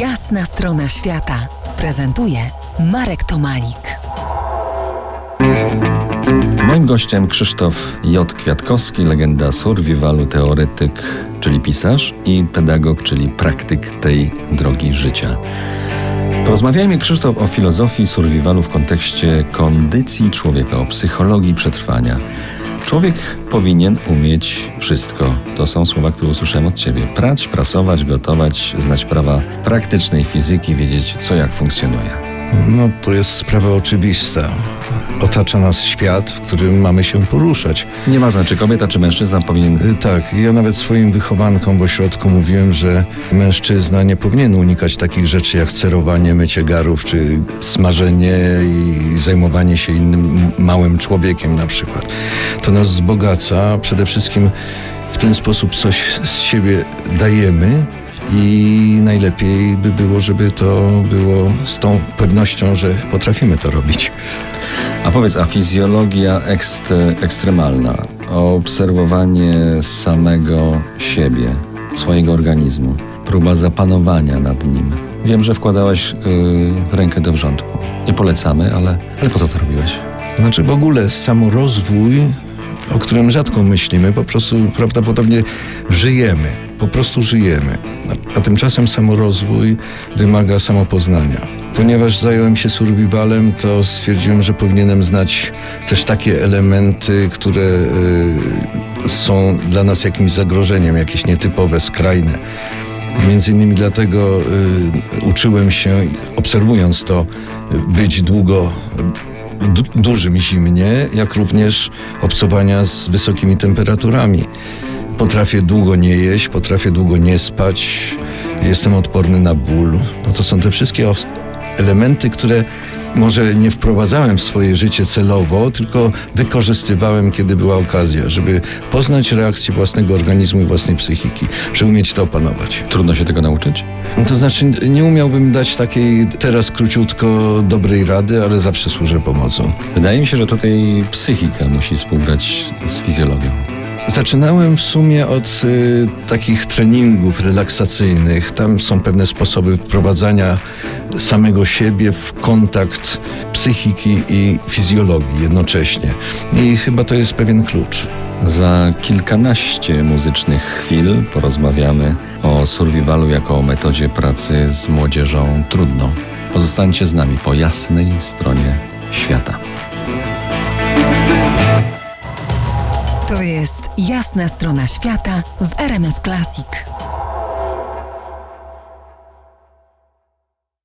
Jasna strona świata prezentuje Marek Tomalik. Moim gościem Krzysztof J. Kwiatkowski, legenda survivalu, teoretyk, czyli pisarz i pedagog, czyli praktyk tej drogi życia. Porozmawiajmy, Krzysztof, o filozofii survivalu w kontekście kondycji człowieka, o psychologii przetrwania. Człowiek powinien umieć wszystko. To są słowa, które usłyszałem od ciebie. Prać, prasować, gotować, znać prawa praktycznej fizyki, wiedzieć co jak funkcjonuje. No to jest sprawa oczywista. Otacza nas świat, w którym mamy się poruszać. Nieważne, czy kobieta, czy mężczyzna powinien. Y, Tak, ja nawet swoim wychowankom w ośrodku mówiłem, że mężczyzna nie powinien unikać takich rzeczy jak cerowanie, mycie garów, czy smażenie i zajmowanie się innym małym człowiekiem na przykład. To nas wzbogaca. Przede wszystkim w ten sposób coś z siebie dajemy. I najlepiej by było, żeby to było z tą pewnością, że potrafimy to robić. A powiedz, a fizjologia ekst, ekstremalna, obserwowanie samego siebie, swojego organizmu, próba zapanowania nad nim. Wiem, że wkładałeś y, rękę do wrzątku. Nie polecamy, ale, ale po co to robiłeś? Znaczy w ogóle samorozwój, o którym rzadko myślimy, po prostu prawdopodobnie żyjemy. Po prostu żyjemy. A, tymczasem samorozwój wymaga samopoznania. Ponieważ zająłem się survivalem, to stwierdziłem, że powinienem znać też takie elementy, które y, są dla nas jakimś zagrożeniem, jakieś nietypowe, skrajne. Między innymi dlatego y, uczyłem się, obserwując to, y, być długo dużym zimnie, jak również obcowania z wysokimi temperaturami. Potrafię długo nie jeść, potrafię długo nie spać, jestem odporny na ból. No to są te wszystkie elementy, które może nie wprowadzałem w swoje życie celowo, tylko wykorzystywałem, kiedy była okazja, żeby poznać reakcję własnego organizmu i własnej psychiki, żeby umieć to opanować. Trudno się tego nauczyć? To znaczy, nie umiałbym dać takiej teraz króciutko dobrej rady, ale zawsze służę pomocą. Wydaje mi się, że tutaj psychika musi współgrać z fizjologią. Zaczynałem w sumie od y, takich treningów relaksacyjnych. Tam są pewne sposoby wprowadzania samego siebie w kontakt psychiki i fizjologii jednocześnie. I chyba to jest pewien klucz. Za kilkanaście muzycznych chwil porozmawiamy o survivalu jako o metodzie pracy z młodzieżą trudną. Pozostańcie z nami po jasnej stronie świata. Jasna strona świata w RMS Classic.